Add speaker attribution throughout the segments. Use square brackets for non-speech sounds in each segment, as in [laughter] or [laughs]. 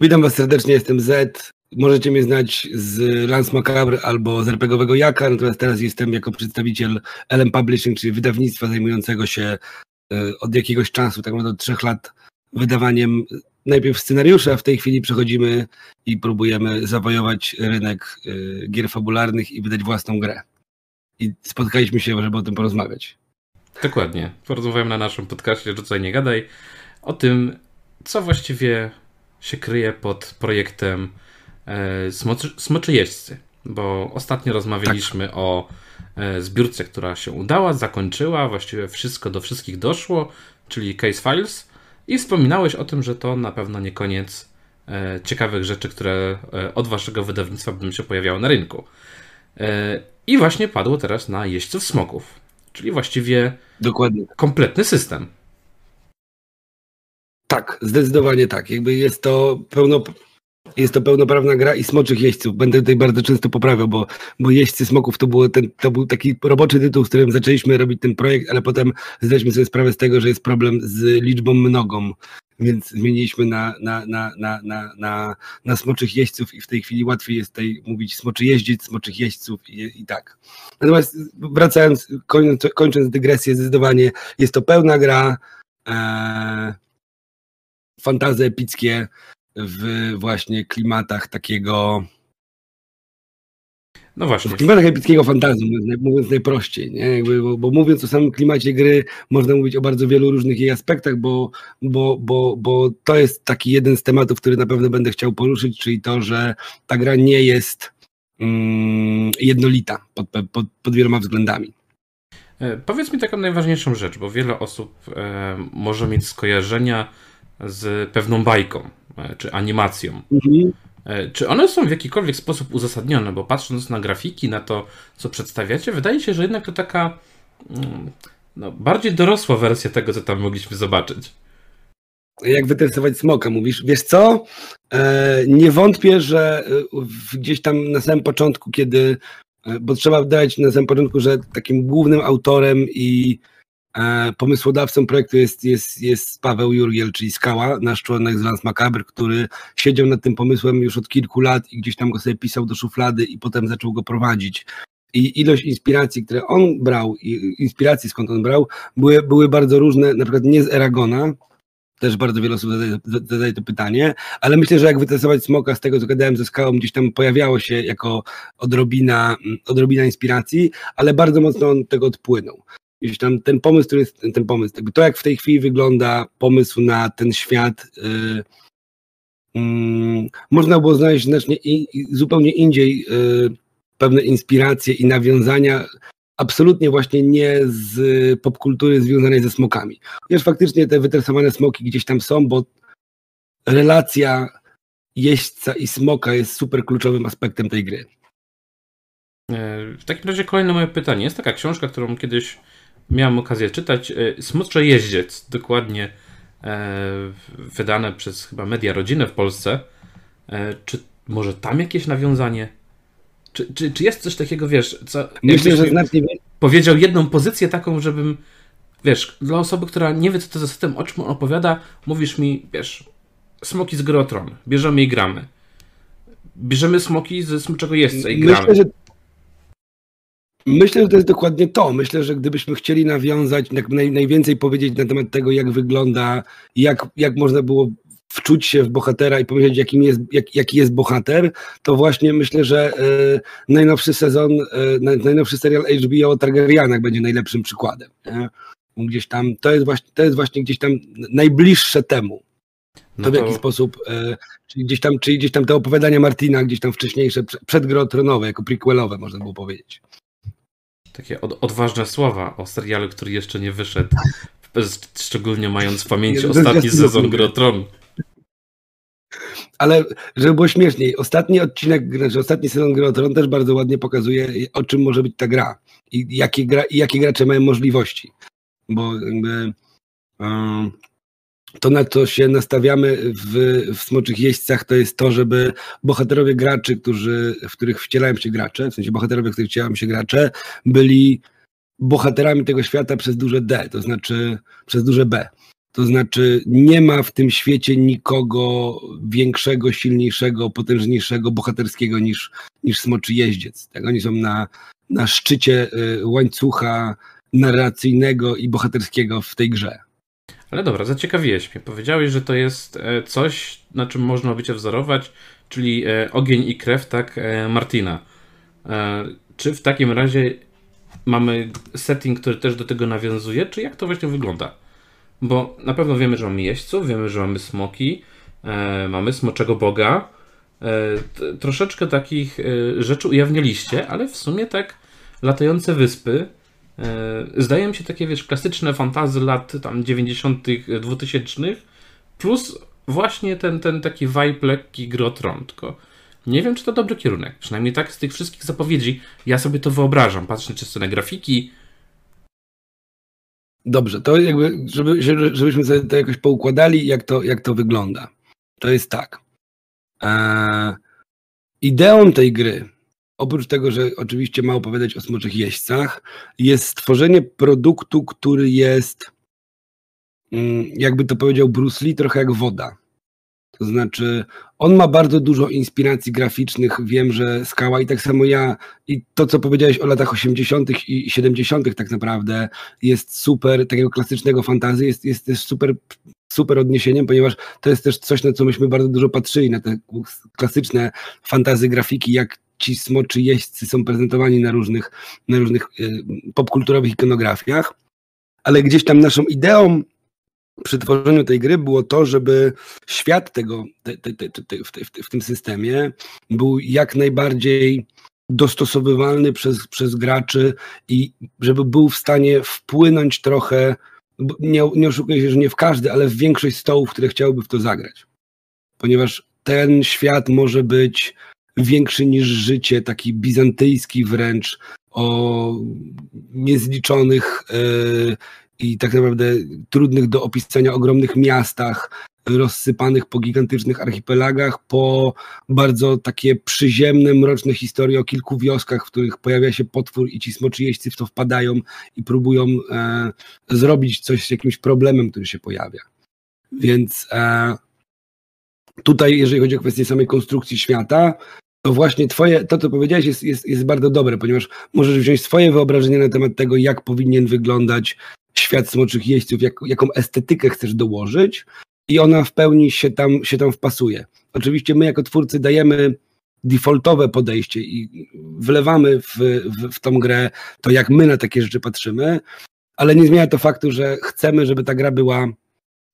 Speaker 1: Witam Was serdecznie, jestem Z. Możecie mnie znać z Lance Macabre albo z RPGowego Jaka, natomiast teraz jestem jako przedstawiciel LM Publishing, czyli wydawnictwa zajmującego się e, od jakiegoś czasu, tak naprawdę od trzech lat, wydawaniem najpierw scenariuszy, a w tej chwili przechodzimy i próbujemy zawojować rynek e, gier fabularnych i wydać własną grę. I spotkaliśmy się, żeby o tym porozmawiać.
Speaker 2: Dokładnie. Porozmawiamy na naszym podcaście Rzucaj Nie Gadaj o tym, co właściwie się kryje pod projektem e, Smoczy, Smoczy Jeźdźcy, bo ostatnio rozmawialiśmy tak. o e, zbiórce, która się udała, zakończyła, właściwie wszystko do wszystkich doszło, czyli Case Files i wspominałeś o tym, że to na pewno nie koniec e, ciekawych rzeczy, które od waszego wydawnictwa będą się pojawiały na rynku. I właśnie padło teraz na jeźdźców smoków, czyli właściwie
Speaker 1: Dokładnie.
Speaker 2: kompletny system.
Speaker 1: Tak, zdecydowanie tak. Jakby jest to pełno, jest to pełnoprawna gra i smoczych jeźdźców. Będę tutaj bardzo często poprawiał, bo, bo jeźdźcy smoków to, było ten, to był taki roboczy tytuł, z którym zaczęliśmy robić ten projekt, ale potem zdaliśmy sobie sprawę z tego, że jest problem z liczbą mnogą, więc zmieniliśmy na, na, na, na, na, na, na smoczych jeźdźców i w tej chwili łatwiej jest tutaj mówić smoczy jeździec, smoczych jeźdźców i, i tak. Natomiast wracając, kończąc, kończąc dygresję, zdecydowanie jest to pełna gra. Ee, fantazy epickie w właśnie klimatach takiego.
Speaker 2: No właśnie.
Speaker 1: W klimatach epickiego fantazmu, mówiąc najprościej, nie? Jakby, bo, bo, mówiąc o samym klimacie gry, można mówić o bardzo wielu różnych jej aspektach, bo, bo, bo, bo to jest taki jeden z tematów, który na pewno będę chciał poruszyć, czyli to, że ta gra nie jest mm, jednolita pod, pod, pod wieloma względami.
Speaker 2: E, powiedz mi taką najważniejszą rzecz, bo wiele osób e, może mieć skojarzenia z pewną bajką e, czy animacją. Mhm. E, czy one są w jakikolwiek sposób uzasadnione? Bo patrząc na grafiki, na to, co przedstawiacie, wydaje się, że jednak to taka mm, no, bardziej dorosła wersja tego, co tam mogliśmy zobaczyć.
Speaker 1: Jak wytresować smoka, mówisz? Wiesz co? E, nie wątpię, że gdzieś tam na samym początku, kiedy, bo trzeba dać na samym początku, że takim głównym autorem i pomysłodawcą projektu jest, jest, jest Paweł Jurgiel, czyli Skała, nasz członek z Lance Macabre, który siedział nad tym pomysłem już od kilku lat i gdzieś tam go sobie pisał do szuflady i potem zaczął go prowadzić. I ilość inspiracji, które on brał, inspiracji skąd on brał, były, były bardzo różne, na przykład nie z Eragona, też bardzo wiele osób zadaje, zadaje, to pytanie, ale myślę, że jak wytestować smoka z tego, co gadałem ze skałą, gdzieś tam pojawiało się jako odrobina, odrobina inspiracji, ale bardzo mocno on tego odpłynął gdzieś tam ten pomysł, który jest, ten pomysł, to jak w tej chwili wygląda pomysł na ten świat, yy, yy, można było znaleźć znacznie i, zupełnie indziej yy, pewne inspiracje i nawiązania, absolutnie właśnie nie z popkultury związanej ze smokami. Chociaż faktycznie te wytresowane smoki gdzieś tam są, bo relacja jeźdźca i smoka jest super kluczowym aspektem tej gry.
Speaker 2: E, w takim razie kolejne moje pytanie. Jest taka książka, którą kiedyś miałem okazję czytać. E, Smutcze Jeździec, dokładnie e, wydane przez chyba Media Rodzinę w Polsce. E, czy może tam jakieś nawiązanie? Czy, czy, czy jest coś takiego, wiesz, co...
Speaker 1: Myślę, że znacznie
Speaker 2: Powiedział jedną pozycję taką, żebym, wiesz, dla osoby, która nie wie, co to za system, o czym on opowiada, mówisz mi, wiesz, smoki z Grotron, bierzemy i gramy. Bierzemy smoki ze Smoczego Jeźdźca i gramy.
Speaker 1: Myślę, że Myślę, że to jest dokładnie to. Myślę, że gdybyśmy chcieli nawiązać, jak naj, najwięcej powiedzieć na temat tego, jak wygląda, jak, jak można było wczuć się w bohatera i powiedzieć, jakim jest, jak, jaki jest bohater, to właśnie myślę, że e, najnowszy sezon, e, najnowszy serial HBO o Targaryenach będzie najlepszym przykładem. Nie? Gdzieś tam, to jest, właśnie, to jest właśnie gdzieś tam najbliższe temu. No to w jaki sposób, e, czyli gdzieś tam, czyli gdzieś tam te opowiadania Martina, gdzieś tam wcześniejsze, przed Tronowe, jako prequelowe można było powiedzieć
Speaker 2: takie od, odważne słowa o serialu, który jeszcze nie wyszedł, szczególnie mając w pamięci ostatni sezon Grotron.
Speaker 1: Ale żeby było śmieszniej, ostatni odcinek, znaczy ostatni sezon Grotron też bardzo ładnie pokazuje, o czym może być ta gra i jakie, gra, i jakie gracze mają możliwości. Bo jakby um, to, na co się nastawiamy w, w Smoczych Jeźdźcach, to jest to, żeby bohaterowie graczy, którzy, w których wcielają się gracze, w sensie bohaterowie, w których wcielają się gracze, byli bohaterami tego świata przez duże D, to znaczy przez duże B. To znaczy, nie ma w tym świecie nikogo większego, silniejszego, potężniejszego, bohaterskiego niż, niż smoczy jeździec. Tak, oni są na, na szczycie y, łańcucha narracyjnego i bohaterskiego w tej grze.
Speaker 2: Ale dobra, zaciekawiłeś mnie. Powiedziałeś, że to jest e, coś, na czym można by cię wzorować, czyli e, ogień i krew, tak, e, Martina. Czy w takim razie mamy setting, który też do tego nawiązuje, czy jak to właśnie wygląda? Bo na pewno wiemy, że mamy jeźdźców, wiemy, że mamy smoki, mamy smoczego boga. Troszeczkę takich rzeczy ujawniliście, ale w sumie tak latające wyspy E, zdają się takie, wiesz, klasyczne fantazy lat tam 90., 2000 plus właśnie ten, ten taki vibe lekki grotron, tylko nie wiem, czy to dobry kierunek. Przynajmniej tak z tych wszystkich zapowiedzi ja sobie to wyobrażam. Patrzę czysto na grafiki.
Speaker 1: Dobrze, to jakby, żeby, żebyśmy sobie to jakoś poukładali, jak to, jak to wygląda. To jest tak. Eee, ideą tej gry oprócz tego, że oczywiście ma opowiadać o smoczych jeźdźcach, jest stworzenie produktu, który jest, mm, jakby to powiedział Bruce Lee, trochę jak woda. To znaczy, on ma bardzo dużo inspiracji graficznych. Wiem, że skała i tak samo ja, i to, co powiedziałeś o latach 80. i 70., tak naprawdę jest super, takiego klasycznego fantazy, jest, jest też super super odniesieniem, ponieważ to jest też coś, na co myśmy bardzo dużo patrzyli, na te klasyczne fantazy grafiki, jak ci smoczy jeźdźcy są prezentowani na różnych, na różnych y, popkulturowych ikonografiach, ale gdzieś tam naszą ideą przy tworzeniu tej gry było to, żeby świat tego te, te, te, w, w, tym systemie był jak najbardziej dostosowywalny przez, przez graczy i żeby był w stanie wpłynąć trochę, nie, nie oszukuję się, że nie w każdy, ale w większość stołów, które chciałyby w to zagrać. Ponieważ ten świat może być większy niż życie, taki bizantyjski wręcz, o niezliczonych yy, i tak naprawdę trudnych do opisania ogromnych miastach, rozsypanych po gigantycznych archipelagach, po bardzo takie przyziemne, mroczne historie o kilku wioskach, w których pojawia się potwór i ci smoczy jeźdźcy w to wpadają i próbują e, zrobić coś z jakimś problemem, który się pojawia. Więc e, tutaj, jeżeli chodzi o kwestię samej konstrukcji świata, to właśnie twoje, to co powiedziałeś jest, jest, jest bardzo dobre, ponieważ możesz wziąć swoje wyobrażenie na temat tego, jak powinien wyglądać świat smoczych jeźdźców, jak, jaką estetykę chcesz dołożyć i ona w pełni się tam, się tam wpasuje. Oczywiście my jako twórcy dajemy defaultowe podejście i wlewamy w, w, w tą grę to, jak my na takie rzeczy patrzymy, ale nie zmienia to faktu, że chcemy, żeby ta gra była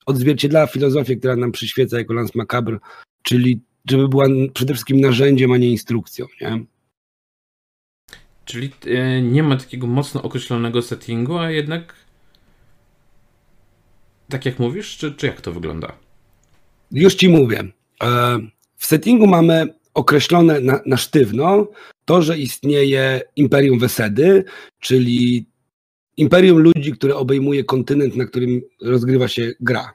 Speaker 1: odzwierciedlała filozofię, która nam przyświeca jako Lance Macabre, czyli żeby była przede wszystkim narzędziem, a nie instrukcją, nie?
Speaker 2: Czyli e, nie ma takiego mocno określonego settingu, a jednak tak jak mówisz, czy, czy jak to wygląda?
Speaker 1: Już ci mówię. E, w settingu mamy określone na, na sztywno to, że istnieje Imperium Wesedy, czyli imperium ludzi, które obejmuje kontynent, na którym rozgrywa się gra.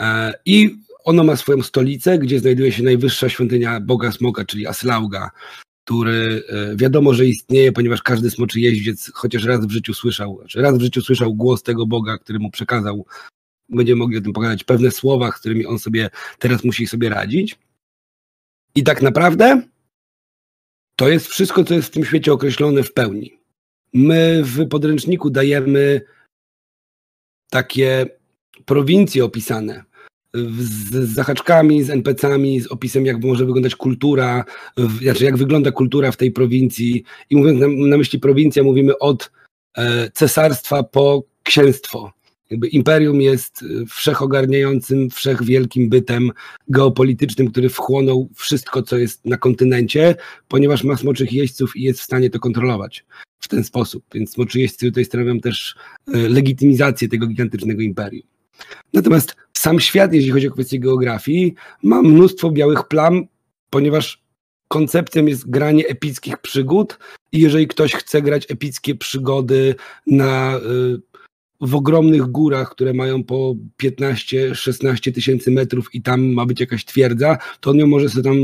Speaker 1: E, I ono ma swoją stolicę, gdzie znajduje się najwyższa świątynia Boga Smoka, czyli Aslauga, który e, wiadomo, że istnieje, ponieważ każdy smoczy jeździec chociaż raz w życiu słyszał, znaczy raz w życiu słyszał głos tego Boga, który mu przekazał. Będziemy mogli o tym pogadać, pewne słowa, z którymi on sobie teraz musi sobie radzić. I tak naprawdę to jest wszystko, co jest w tym świecie określone w pełni. My w podręczniku dajemy takie prowincje opisane, z, zahaczkami, z NPC-ami, z opisem, jak może wyglądać kultura, w, znaczy jak wygląda kultura w tej prowincji. I mówiąc na, na myśli prowincja, mówimy od e, cesarstwa po księstwo. Jakby imperium jest e, wszechogarniającym, wszechwielkim bytem geopolitycznym, który wchłonął wszystko, co jest na kontynencie, ponieważ ma smoczych jeźdźców i jest w stanie to kontrolować w ten sposób. Więc smoczy jeźdźcy tutaj stanowią też e, legitymizację tego gigantycznego imperium. Natomiast sam świat, jeśli chodzi o kwestię geografii, ma mnóstwo białych plam, ponieważ koncepcją jest granie epickich przygód i jeżeli ktoś chce grać epickie przygody na y, w ogromnych górach, które mają po 15-16 tysięcy metrów i tam ma być jakaś twierdza, to on ją może sobie tam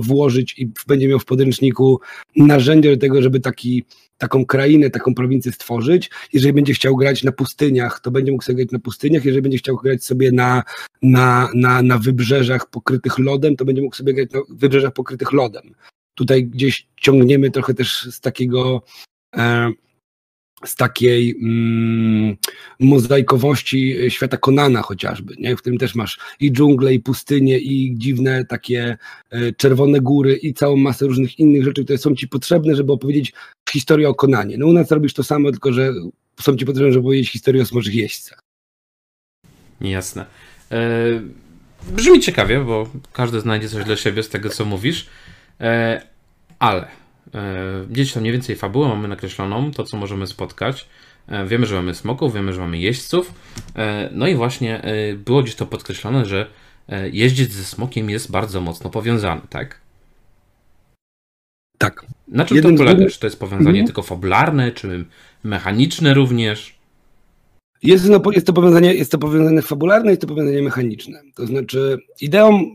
Speaker 1: włożyć i będzie miał w podręczniku narzędzia do tego, żeby taki, taką krainę, taką prowincję stworzyć. Jeżeli będzie chciał grać na pustyniach, to będzie mógł sobie grać na pustyniach. Jeżeli będzie chciał grać sobie na, na, na, na wybrzeżach pokrytych lodem, to będzie mógł sobie grać na wybrzeżach pokrytych lodem. Tutaj gdzieś ciągniemy trochę też z takiego e, z takiej mm, mozaikowości świata Konana chociażby, nie? w którym też masz i dżunglę, i pustynię, i dziwne takie e, czerwone góry, i całą masę różnych innych rzeczy, które są ci potrzebne, żeby opowiedzieć historię o Konanie. No u nas robisz to samo, tylko że są ci potrzebne, żeby opowiedzieć historię o smoczych jeźdźcach.
Speaker 2: Jasne. E, brzmi ciekawie, bo każdy znajdzie coś dla siebie z tego, co mówisz, e, ale gdzieś tam mniej więcej fabułę mamy nakreśloną, to co możemy spotkać. E, wiemy, że mamy smoków, wiemy, że mamy jeźdźców. E, no i właśnie było gdzieś to podkreślone, że jeździec ze smokiem jest bardzo mocno powiązany, tak?
Speaker 1: Tak.
Speaker 2: Na czym Jeden to polega? Czy to jest powiązanie mhm. tylko fabularne, czy mechaniczne również?
Speaker 1: Jest, no, jest, to powiązanie, jest to powiązanie fabularne, jest to powiązanie mechaniczne. To znaczy, ideą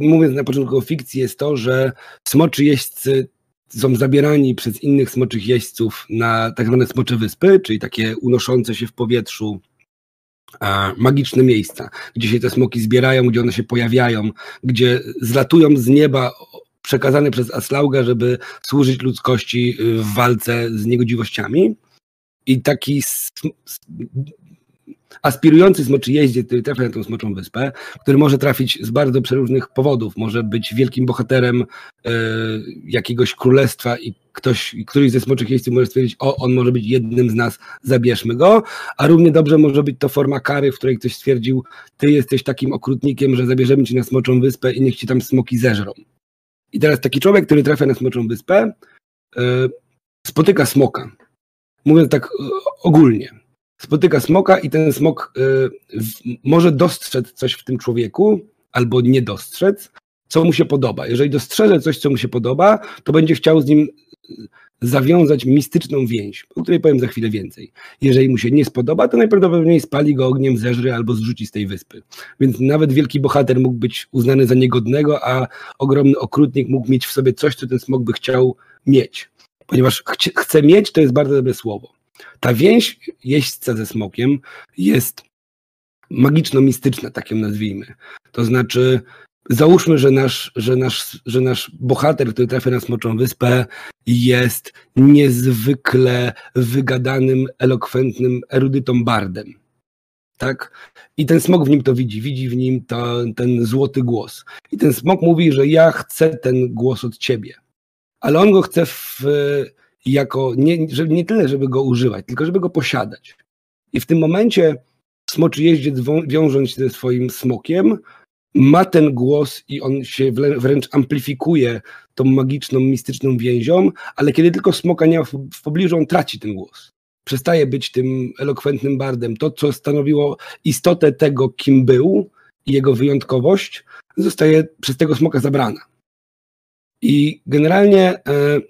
Speaker 1: mówiąc na początku o fikcji, jest to, że smoczy jeźdźcy są zabierani przez innych smoczych jeźdźców na tak zwane smocze wyspy, czyli takie unoszące się w powietrzu magiczne miejsca, gdzie się te smoki zbierają, gdzie one się pojawiają, gdzie zlatują z nieba przekazane przez Aslauga, żeby służyć ludzkości w walce z niegodziwościami. I taki aspirujący smoczy jeździec, który trafia na tą smoczą wyspę, który może trafić z bardzo przeróżnych powodów. Może być wielkim bohaterem e, jakiegoś królestwa i ktoś, któryś ze smoczych jeźdźców może stwierdzić, o, on może być jednym z nas, zabierzmy go, a równie dobrze może być to forma kary, w której ktoś stwierdził, ty jesteś takim okrutnikiem, że zabierzemy cię na smoczą wyspę i niech ci tam smoki zeżrą. I teraz taki człowiek, który trafia na smoczą wyspę, e, spotyka smoka. Mówiąc tak e, ogólnie, spotyka smoka i ten smok y, może dostrzec coś w tym człowieku, albo nie dostrzec, co mu się podoba. Jeżeli dostrzeże coś, co mu się podoba, to będzie chciał z nim y, zawiązać mistyczną więź, o której powiem za chwilę więcej. Jeżeli mu się nie spodoba, to najprawdopodobniej spali go ogniem, zeżry albo zrzuci z tej wyspy. Więc nawet wielki bohater mógł być uznany za niegodnego, a ogromny okrutnik mógł mieć w sobie coś, co ten smok by chciał mieć. Ponieważ chce mieć, to jest bardzo dobre słowo. Ta więź jeźdźca ze smokiem jest magiczno-mistyczna, tak ją nazwijmy. To znaczy, załóżmy, że nasz, że, nasz, że nasz bohater, który trafia na Smoczą Wyspę, jest niezwykle wygadanym, elokwentnym erudytą bardem. Tak? I ten smok w nim to widzi, widzi w nim to, ten złoty głos. I ten smok mówi, że ja chcę ten głos od ciebie. Ale on go chce w, jako nie, że nie tyle, żeby go używać, tylko żeby go posiadać. I w tym momencie smoczy jeździec, wiążąc się ze swoim smokiem, ma ten głos i on się wręcz amplifikuje tą magiczną, mistyczną więzią, ale kiedy tylko smoka nie ma w pobliżu, on traci ten głos. Przestaje być tym elokwentnym bardem. To, co stanowiło istotę tego, kim był i jego wyjątkowość, zostaje przez tego smoka zabrana. I generalnie e,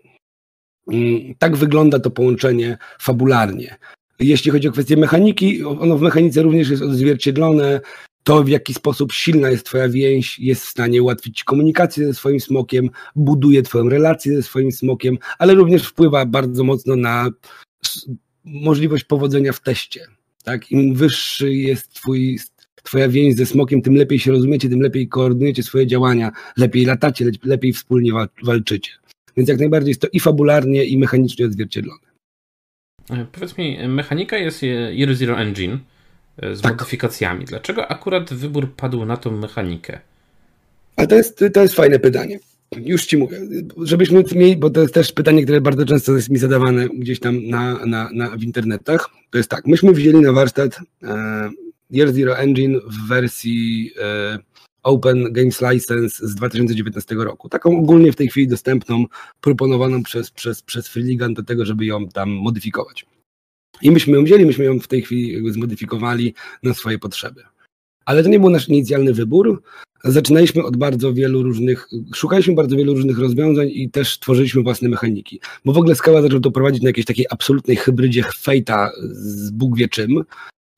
Speaker 1: tak wygląda to połączenie fabularnie. Jeśli chodzi o kwestię mechaniki, ono w mechanice również jest odzwierciedlone. To, w jaki sposób silna jest Twoja więź, jest w stanie ułatwić Ci komunikację ze swoim smokiem, buduje Twoją relację ze swoim smokiem, ale również wpływa bardzo mocno na możliwość powodzenia w teście. Tak? Im wyższy jest twój, Twoja więź ze smokiem, tym lepiej się rozumiecie, tym lepiej koordynujecie swoje działania, lepiej latacie, lepiej wspólnie walczycie. Więc jak najbardziej jest to i fabularnie, i mechanicznie odzwierciedlone.
Speaker 2: E, powiedz mi, mechanika jest Year Zero Engine e, z tak. modyfikacjami. Dlaczego akurat wybór padł na tą mechanikę?
Speaker 1: A to jest, to jest fajne pytanie. Już ci mówię, żebyśmy mieli, bo to jest też pytanie, które bardzo często jest mi zadawane gdzieś tam na, na, na w internetach. To jest tak, myśmy wzięli na warsztat e, Year Zero Engine w wersji e, Open Games License z 2019 roku. Taką ogólnie w tej chwili dostępną, proponowaną przez, przez, przez Freeligan do tego, żeby ją tam modyfikować. I myśmy ją wzięli, myśmy ją w tej chwili zmodyfikowali na swoje potrzeby. Ale to nie był nasz inicjalny wybór. zaczynaliśmy od bardzo wielu różnych, szukaliśmy bardzo wielu różnych rozwiązań i też tworzyliśmy własne mechaniki. Bo w ogóle Skała zaczął to prowadzić na jakiejś takiej absolutnej hybrydzie fejta z Bóg wie czym.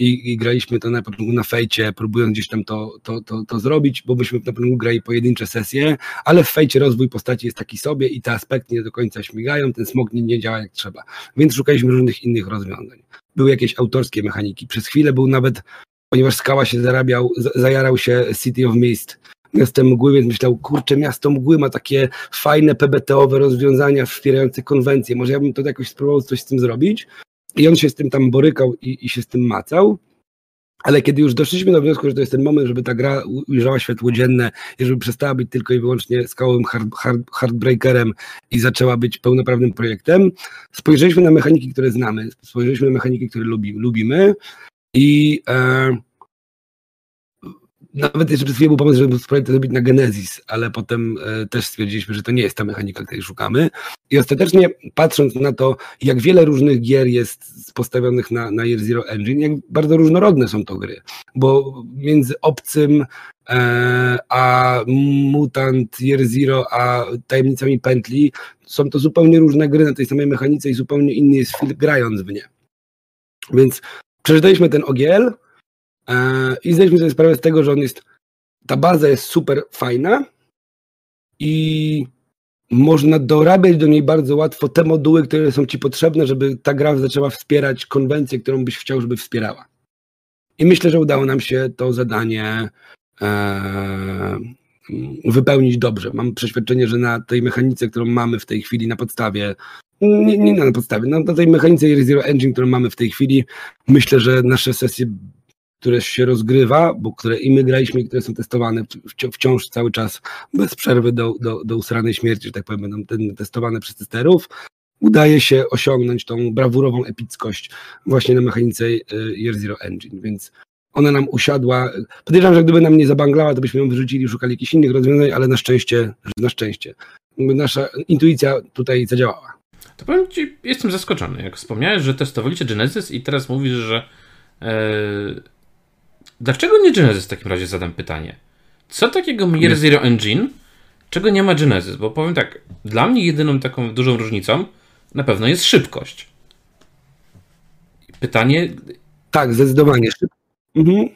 Speaker 1: I, I, graliśmy to na początku na fejcie, próbując gdzieś tam to, to, to, to zrobić, bo myśmy na początku grali pojedyncze sesje, ale w fejcie rozwój postaci jest taki sobie i te aspekty nie do końca śmigają, ten smok nie, nie działa jak trzeba. Więc szukaliśmy różnych innych rozwiązań. Były jakieś autorskie mechaniki. Przez chwilę był nawet ponieważ Skała się zarabiał, zajarał się City of Mist, miastem mgły, więc myślał, kurczę, miasto mgły ma takie fajne PBT-owe rozwiązania wspierające konwencje, może ja bym to jakoś spróbował coś z tym zrobić. I on się z tym tam borykał i, i się z tym macał. Ale kiedy już doszliśmy do wniosku, że to jest ten moment, żeby ta gra ujrzała światło dzienne i żeby przestała być tylko i wyłącznie skałowym hard, hard, hardbreakerem i zaczęła być pełnoprawnym projektem, spojrzeliśmy na mechaniki, które znamy, spojrzeliśmy na mechaniki, które lubi, lubimy i e, nawet jeszcze przez chwilę był pomysł, żeby to zrobić na Genesis, ale potem e, też stwierdziliśmy, że to nie jest ta mechanika, której szukamy. I ostatecznie patrząc na to, jak wiele różnych gier jest postawionych na, na Year Zero Engine, jak bardzo różnorodne są to gry, bo między obcym e, a Mutant, Year Zero, a tajemnicami pętli są to zupełnie różne gry na tej samej mechanice i zupełnie inny jest film grając w nie. Więc przeczytaliśmy ten OGL i zdaliśmy sobie sprawę z tego, że on jest, ta baza jest super fajna i można dorabiać do niej bardzo łatwo te moduły, które są ci potrzebne, żeby ta gra zaczęła wspierać konwencję, którą byś chciał, żeby wspierała. I myślę, że udało nam się to zadanie e, wypełnić dobrze. Mam przeświadczenie, że na tej mechanice, którą mamy w tej chwili na podstawie nie, nie na podstawie. No, na tej mechanice Zero Engine, którą mamy w tej chwili, myślę, że nasze sesje, które się rozgrywa, bo które i my graliśmy, i które są testowane wciąż cały czas bez przerwy do, do, do usranej śmierci, że tak powiem, będą testowane przez testerów, udaje się osiągnąć tą brawurową epickość właśnie na mechanice y, Year Zero Engine, więc ona nam usiadła. Podejrzewam, że gdyby nam nie zabanglała, to byśmy ją wyrzucili, szukali jakichś innych rozwiązań, ale na szczęście, na szczęście, nasza intuicja tutaj zadziałała.
Speaker 2: To powiem ci, jestem zaskoczony. Jak wspomniałeś, że testowaliście Genesis i teraz mówisz, że. Dlaczego nie Genesis w takim razie zadam pytanie? Co takiego Year Zero Engine, czego nie ma Genesis? Bo powiem tak, dla mnie jedyną taką dużą różnicą na pewno jest szybkość. Pytanie.
Speaker 1: Tak, zdecydowanie. Mhm.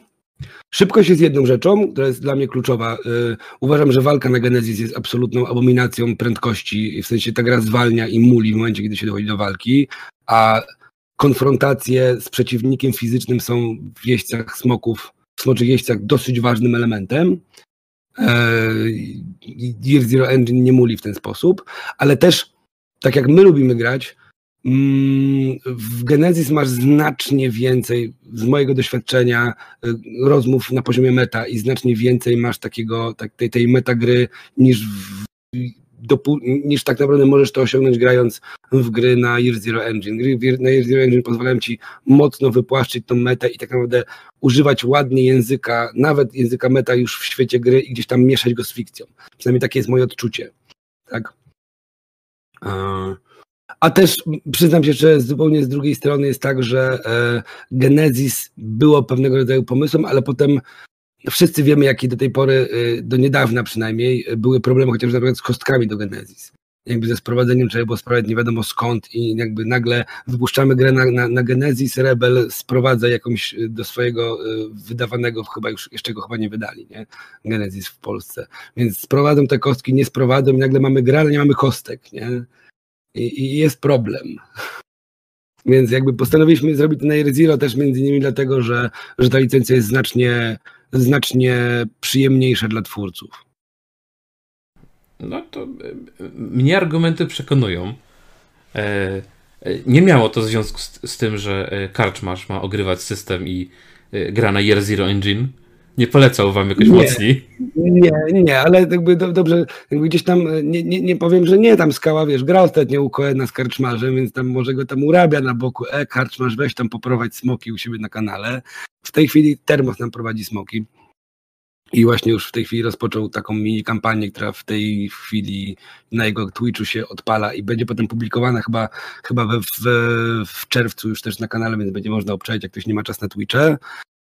Speaker 1: Szybkość jest jedną rzeczą, która jest dla mnie kluczowa. Y, uważam, że walka na Genesis jest absolutną abominacją prędkości, w sensie ta gra zwalnia i muli w momencie, kiedy się dochodzi do walki, a konfrontacje z przeciwnikiem fizycznym są w jeźdźcach smoków, w smoczych jeźdźcach dosyć ważnym elementem. E, Year Zero Engine nie muli w ten sposób, ale też tak jak my lubimy grać, Mm, w Genesis masz znacznie więcej, z mojego doświadczenia, y, rozmów na poziomie meta i znacznie więcej masz takiego, tak, tej, tej metagry niż, w, niż tak naprawdę możesz to osiągnąć grając w gry na Year Zero Engine. Gry na Year Zero Engine pozwalają ci mocno wypłaszczyć tą metę i tak naprawdę używać ładnie języka, nawet języka meta już w świecie gry i gdzieś tam mieszać go z fikcją. Przynajmniej takie jest moje odczucie. Tak? A też przyznam się, że zupełnie z drugiej strony jest tak, że e, Genesis było pewnego rodzaju pomysłem, ale potem wszyscy wiemy, jakie do tej pory, e, do niedawna przynajmniej, były problemy chociażby na przykład z kostkami do Genesis. Jakby ze sprowadzeniem trzeba było sprawiać nie wiadomo skąd i jakby nagle wypuszczamy grę na, na, na Genesis, Rebel sprowadza jakąś e, do swojego wydawanego, chyba już jeszcze go chyba nie wydali, nie? Genesis w Polsce. Więc sprowadzą te kostki, nie sprowadzą i nagle mamy grę, ale nie mamy kostek, nie? i, i jest problem. Więc jakby postanowiliśmy zrobić na Air Zero też między innymi dlatego, że, że ta licencja jest znacznie, znacznie przyjemniejsza dla twórców.
Speaker 2: No to e, mnie argumenty przekonują. E, e, nie miało to związku z, z tym, że Karczmasz ma ogrywać system i gra na Year Zero Engine nie polecał wam jakoś
Speaker 1: nie,
Speaker 2: mocniej.
Speaker 1: Nie, nie, ale jakby do, dobrze, jakby gdzieś tam, nie, nie, nie powiem, że nie, tam Skała, wiesz, gra ostatnio u Koena z Karczmarzem, więc tam może go tam urabia na boku, e, Karczmarz, weź tam poprowadź smoki u siebie na kanale. W tej chwili Termos nam prowadzi smoki. I właśnie już w tej chwili rozpoczął taką mini kampanię, która w tej chwili na jego Twitchu się odpala i będzie potem publikowana chyba, chyba we, w, w czerwcu już też na kanale, więc będzie można obczaić, jak ktoś nie ma czas na Twitche.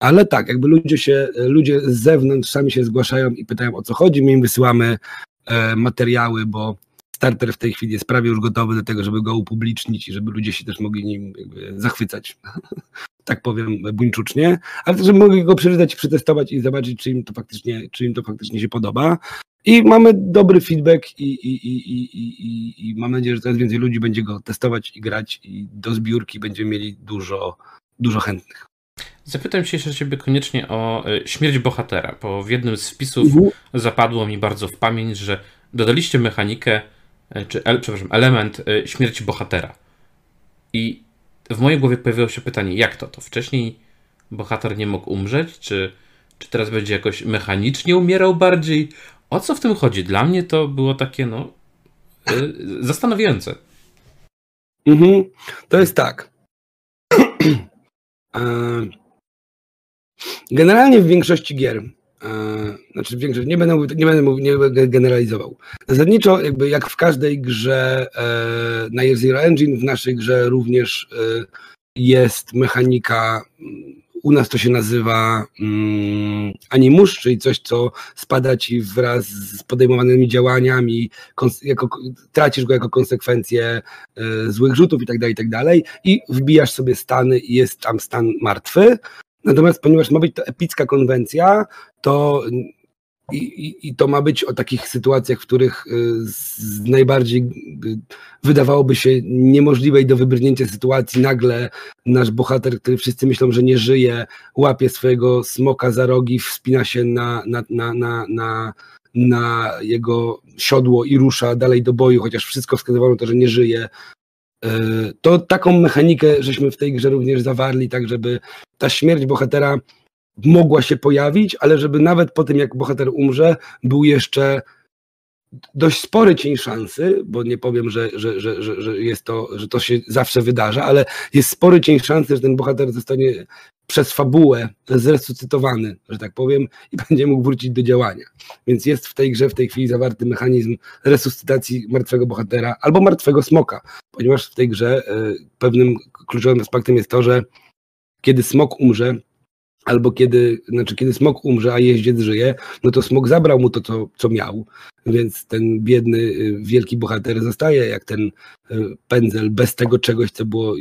Speaker 1: Ale tak, jakby ludzie się, ludzie z zewnątrz sami się zgłaszają i pytają o co chodzi, my im wysyłamy e, materiały, bo starter w tej chwili jest prawie już gotowy do tego, żeby go upublicznić i żeby ludzie się też mogli nim zachwycać, [laughs] tak powiem buńczucznie, ale też żeby mogli go przeczytać, przetestować i zobaczyć, czy im to faktycznie, czy im to faktycznie się podoba. I mamy dobry feedback i, i, i, i, mam nadzieję, że coraz więcej ludzi będzie go testować i grać i do zbiórki będziemy mieli dużo, dużo chętnych.
Speaker 2: Zapytam się jeszcze ciebie koniecznie o e, śmierć bohatera, bo w jednym z wpisów mhm. zapadło mi bardzo w pamięć, że dodaliście mechanikę, e, czy przepraszam, element e, śmierci bohatera. I w mojej głowie pojawiło się pytanie, jak to? To wcześniej bohater nie mógł umrzeć, czy, czy teraz będzie jakoś mechanicznie umierał bardziej? O co w tym chodzi? Dla mnie to było takie, no, zastanawiające.
Speaker 1: Mhm. To jest tak. [clears throat] Generalnie w większości gier, znaczy w większości, nie będę, nie będę, mówił, generalizował. Zasadniczo jakby jak w każdej grze e, na Year Zero Engine, w naszej grze również jest mechanika u nas to się nazywa mm, animusz, czyli coś, co spada ci wraz z podejmowanymi działaniami, jako, tracisz go jako konsekwencję y, złych rzutów i tak dalej, i tak i wbijasz sobie stany i jest tam stan martwy. Natomiast ponieważ ma być to epicka konwencja, to i, i, I, to ma być o takich sytuacjach, w których y, z najbardziej y, wydawałoby się niemożliwej do wybrnięcia sytuacji, nagle nasz bohater, który wszyscy myślą, że nie żyje, łapie swojego smoka za rogi, wspina się na, na, na, na, na, na jego siodło i rusza dalej do boju, chociaż wszystko wskazywało to, że nie żyje. Y, to taką mechanikę żeśmy w tej grze również zawarli, tak żeby ta śmierć bohatera mogła się pojawić, ale żeby nawet po tym, jak bohater umrze, był jeszcze dość spory cień szansy, bo nie powiem, że, że, że, że, jest to, że to się zawsze wydarza, ale jest spory cień szansy, że ten bohater zostanie przez fabułę zresuscytowany, że tak powiem, i [laughs] będzie mógł wrócić do działania. Więc jest w tej grze w tej chwili zawarty mechanizm resuscytacji martwego bohatera albo martwego smoka, ponieważ w tej grze e, pewnym kluczowym aspektem jest to, że kiedy smok umrze, albo kiedy, znaczy kiedy smok umrze, a jeździec żyje, no to smok zabrał mu to, co, co miał, więc ten biedny, y, wielki bohater zostaje jak ten y, pędzel bez tego czegoś, co było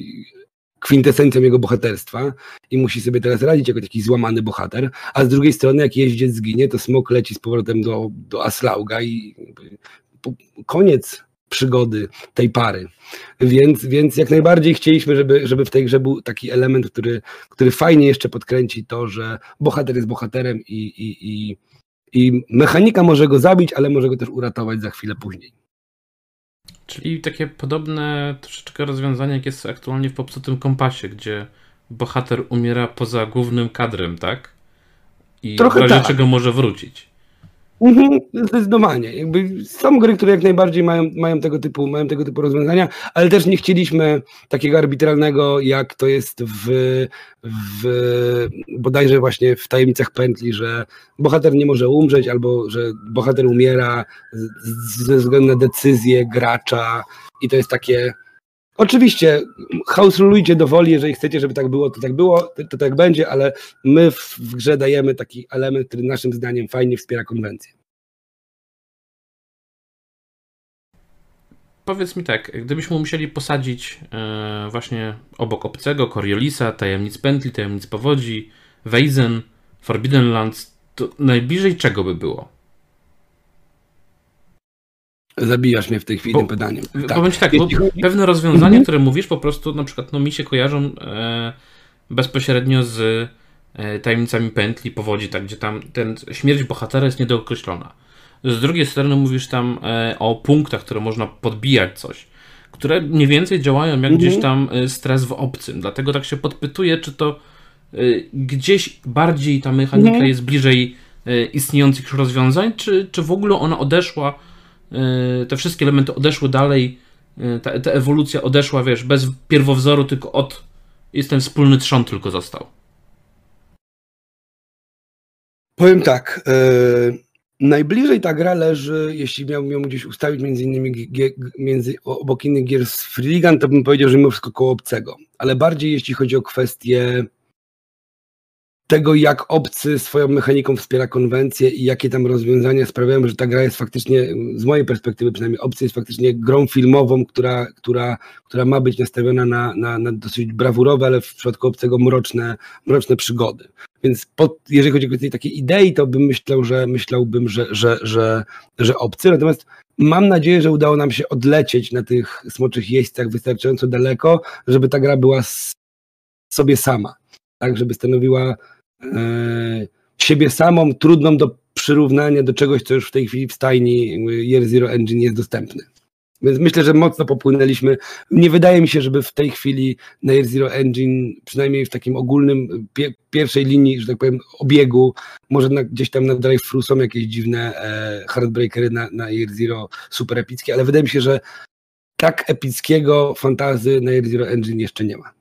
Speaker 1: kwintesencją jego bohaterstwa i musi sobie teraz radzić jako taki złamany bohater, a z drugiej strony jak jeździec zginie, to smok leci z powrotem do, do Aslauga i koniec przygody tej pary. Więc, więc jak najbardziej chcieliśmy, żeby, żeby w tej grze był taki element, który, który fajnie jeszcze podkręci to, że bohater jest bohaterem i, i, i, i mechanika może go zabić, ale może go też uratować za chwilę później.
Speaker 2: Czyli takie podobne troszeczkę rozwiązanie, jak jest aktualnie w popsutym kompasie, gdzie bohater umiera poza głównym kadrem, tak? I Trochę w razie tak. czego może wrócić.
Speaker 1: Mhm, zdecydowanie. Jakby są gry, które jak najbardziej mają, mają, tego typu, mają tego typu rozwiązania, ale też nie chcieliśmy takiego arbitralnego, jak to jest w, w bodajże właśnie w tajemnicach pętli, że bohater nie może umrzeć, albo że bohater umiera ze względu na decyzję gracza i to jest takie. Oczywiście, house rulujcie do woli, jeżeli chcecie, żeby tak było, to tak było, to, to tak będzie, ale my w, w, grze dajemy taki element, który naszym zdaniem fajnie wspiera konwencję.
Speaker 2: Powiedz mi tak, gdybyśmy musieli posadzić yy, właśnie obok obcego Coriolisa, Tajemnic Pętli, Tajemnic Powodzi, Weizen, Forbidden Lands, to najbliżej czego by było?
Speaker 1: Zabijasz mnie w tej chwili Bo, tym pytaniem.
Speaker 2: Tak. Powiem tak, bo pewne rozwiązania, mhm. które mówisz, po prostu na przykład no, mi się kojarzą e, bezpośrednio z e, tajemnicami pętli, powodzi, tak, gdzie tam ten śmierć bohatera jest niedookreślona. Z drugiej strony mówisz tam e, o punktach, które można podbijać coś, które mniej więcej działają jak mhm. gdzieś tam e, stres w obcym. Dlatego tak się podpytuję, czy to e, gdzieś bardziej ta mechanika mhm. jest bliżej e, istniejących już rozwiązań, czy, czy w ogóle ona odeszła te wszystkie elementy odeszły dalej, y, ta, ta ewolucja odeszła, wiesz, bez pierwowzoru, tylko od jest ten wspólny trzon tylko został.
Speaker 1: Powiem tak. Yy, najbliżej ta gra leży, jeśli miałbym ją gdzieś ustawić między innymi między, obok innych gier z Freeligan, to bym powiedział, że mimo wszystko koło obcego. Ale bardziej jeśli chodzi o kwestię tego, jak obcy swoją mechaniką wspiera konwencję i jakie tam rozwiązania sprawiają, że ta gra jest faktycznie, z mojej perspektywy przynajmniej, obcy jest faktycznie grą filmową, która, która, która ma być nastawiona na, na, na dosyć brawurowe, ale w przypadku obcego mroczne, mroczne przygody. Więc pod, jeżeli chodzi o kwestię takiej idei, to bym myślał, że myślałbym, że, że, że, że obcy. Natomiast mam nadzieję, że udało nam się odlecieć na tych smoczych jeźdźcach wystarczająco daleko, żeby ta gra była sobie sama. Tak, żeby stanowiła siebie samą, trudną do przyrównania do czegoś, co już w tej chwili w stajni Year Zero Engine jest dostępny. Więc myślę, że mocno popłynęliśmy. Nie wydaje mi się, żeby w tej chwili na Year Zero Engine, przynajmniej w takim ogólnym, pie, pierwszej linii, że tak powiem, obiegu, może na, gdzieś tam na drive-thru są jakieś dziwne e, hardbreakery na, na Year Zero super epickie, ale wydaje mi się, że tak epickiego fantazy na Year Zero Engine jeszcze nie ma.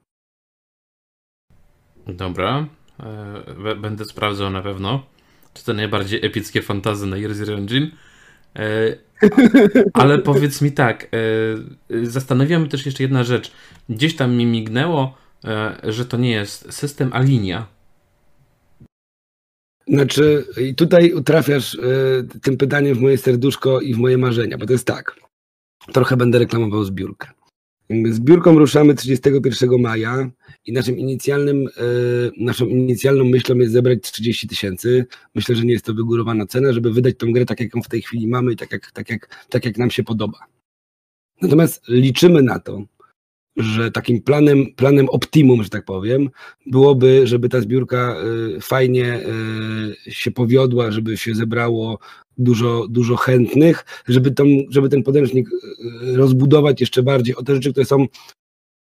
Speaker 2: Dobra, będę sprawdzał na pewno, czy to najbardziej epickie fantazy na Year Zero Engine. E, ale powiedz mi tak, e, zastanawiam się też jeszcze jedna rzecz. Gdzieś tam mi mignęło, e, że to nie jest system, a linia.
Speaker 1: Znaczy, i tutaj utrafiasz tym pytaniem w moje serduszko i w moje marzenia, bo to jest tak. Trochę będę reklamował zbiórkę. Zbiórką ruszamy 31 maja i naszym inicjalnym, e, naszą inicjalną myślą jest zebrać 30 tysięcy. Myślę, że nie jest to wygórowana cena, żeby wydać tą grę tak, jak ją w tej chwili mamy i tak jak, tak jak, tak jak nam się podoba. Natomiast liczymy na to, że takim planem, planem optimum, że tak powiem, byłoby, żeby ta zbiórka y, fajnie y, się powiodła, żeby się zebrało dużo, dużo chętnych, żeby, tą, żeby ten podręcznik rozbudować jeszcze bardziej o te rzeczy, które są,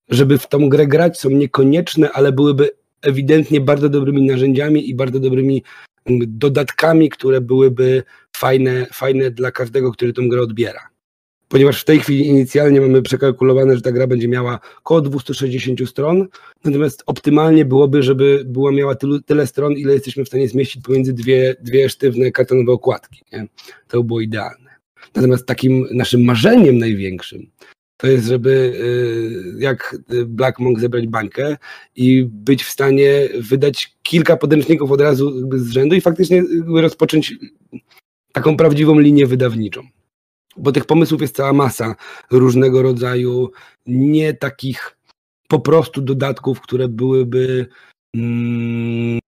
Speaker 1: żeby w tą grę grać, są niekonieczne, ale byłyby ewidentnie bardzo dobrymi narzędziami i bardzo dobrymi dodatkami, które byłyby fajne, fajne dla każdego, który tą grę odbiera ponieważ w tej chwili inicjalnie mamy przekalkulowane, że ta gra będzie miała około 260 stron, natomiast optymalnie byłoby, żeby była miała tylu, tyle stron, ile jesteśmy w stanie zmieścić pomiędzy dwie, dwie sztywne kartonowe okładki. Nie? To by było idealne. Natomiast takim naszym marzeniem największym to jest, żeby y, jak Black Monk zebrać bańkę i być w stanie wydać kilka podręczników od razu z rzędu i faktycznie rozpocząć taką prawdziwą linię wydawniczą. Bo tych pomysłów jest cała masa różnego rodzaju, nie takich po prostu dodatków, które byłyby mm,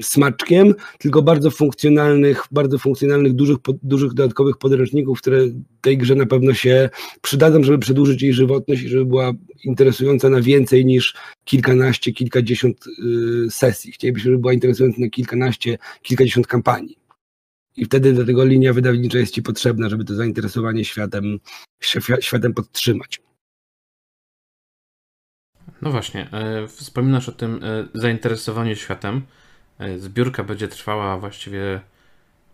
Speaker 1: smaczkiem, tylko bardzo funkcjonalnych, bardzo funkcjonalnych, dużych, dużych dodatkowych podręczników, które tej grze na pewno się przydadzą, żeby przedłużyć jej żywotność i żeby była interesująca na więcej niż kilkanaście, kilkadziesiąt y, sesji. Chcielibyśmy, żeby była interesująca na kilkanaście, kilkadziesiąt kampanii. I wtedy do tego linia wydawnicza jest ci potrzebna, żeby to zainteresowanie światem, światem podtrzymać.
Speaker 2: No właśnie, e, wspominasz o tym e, zainteresowaniu światem. E, zbiórka będzie trwała właściwie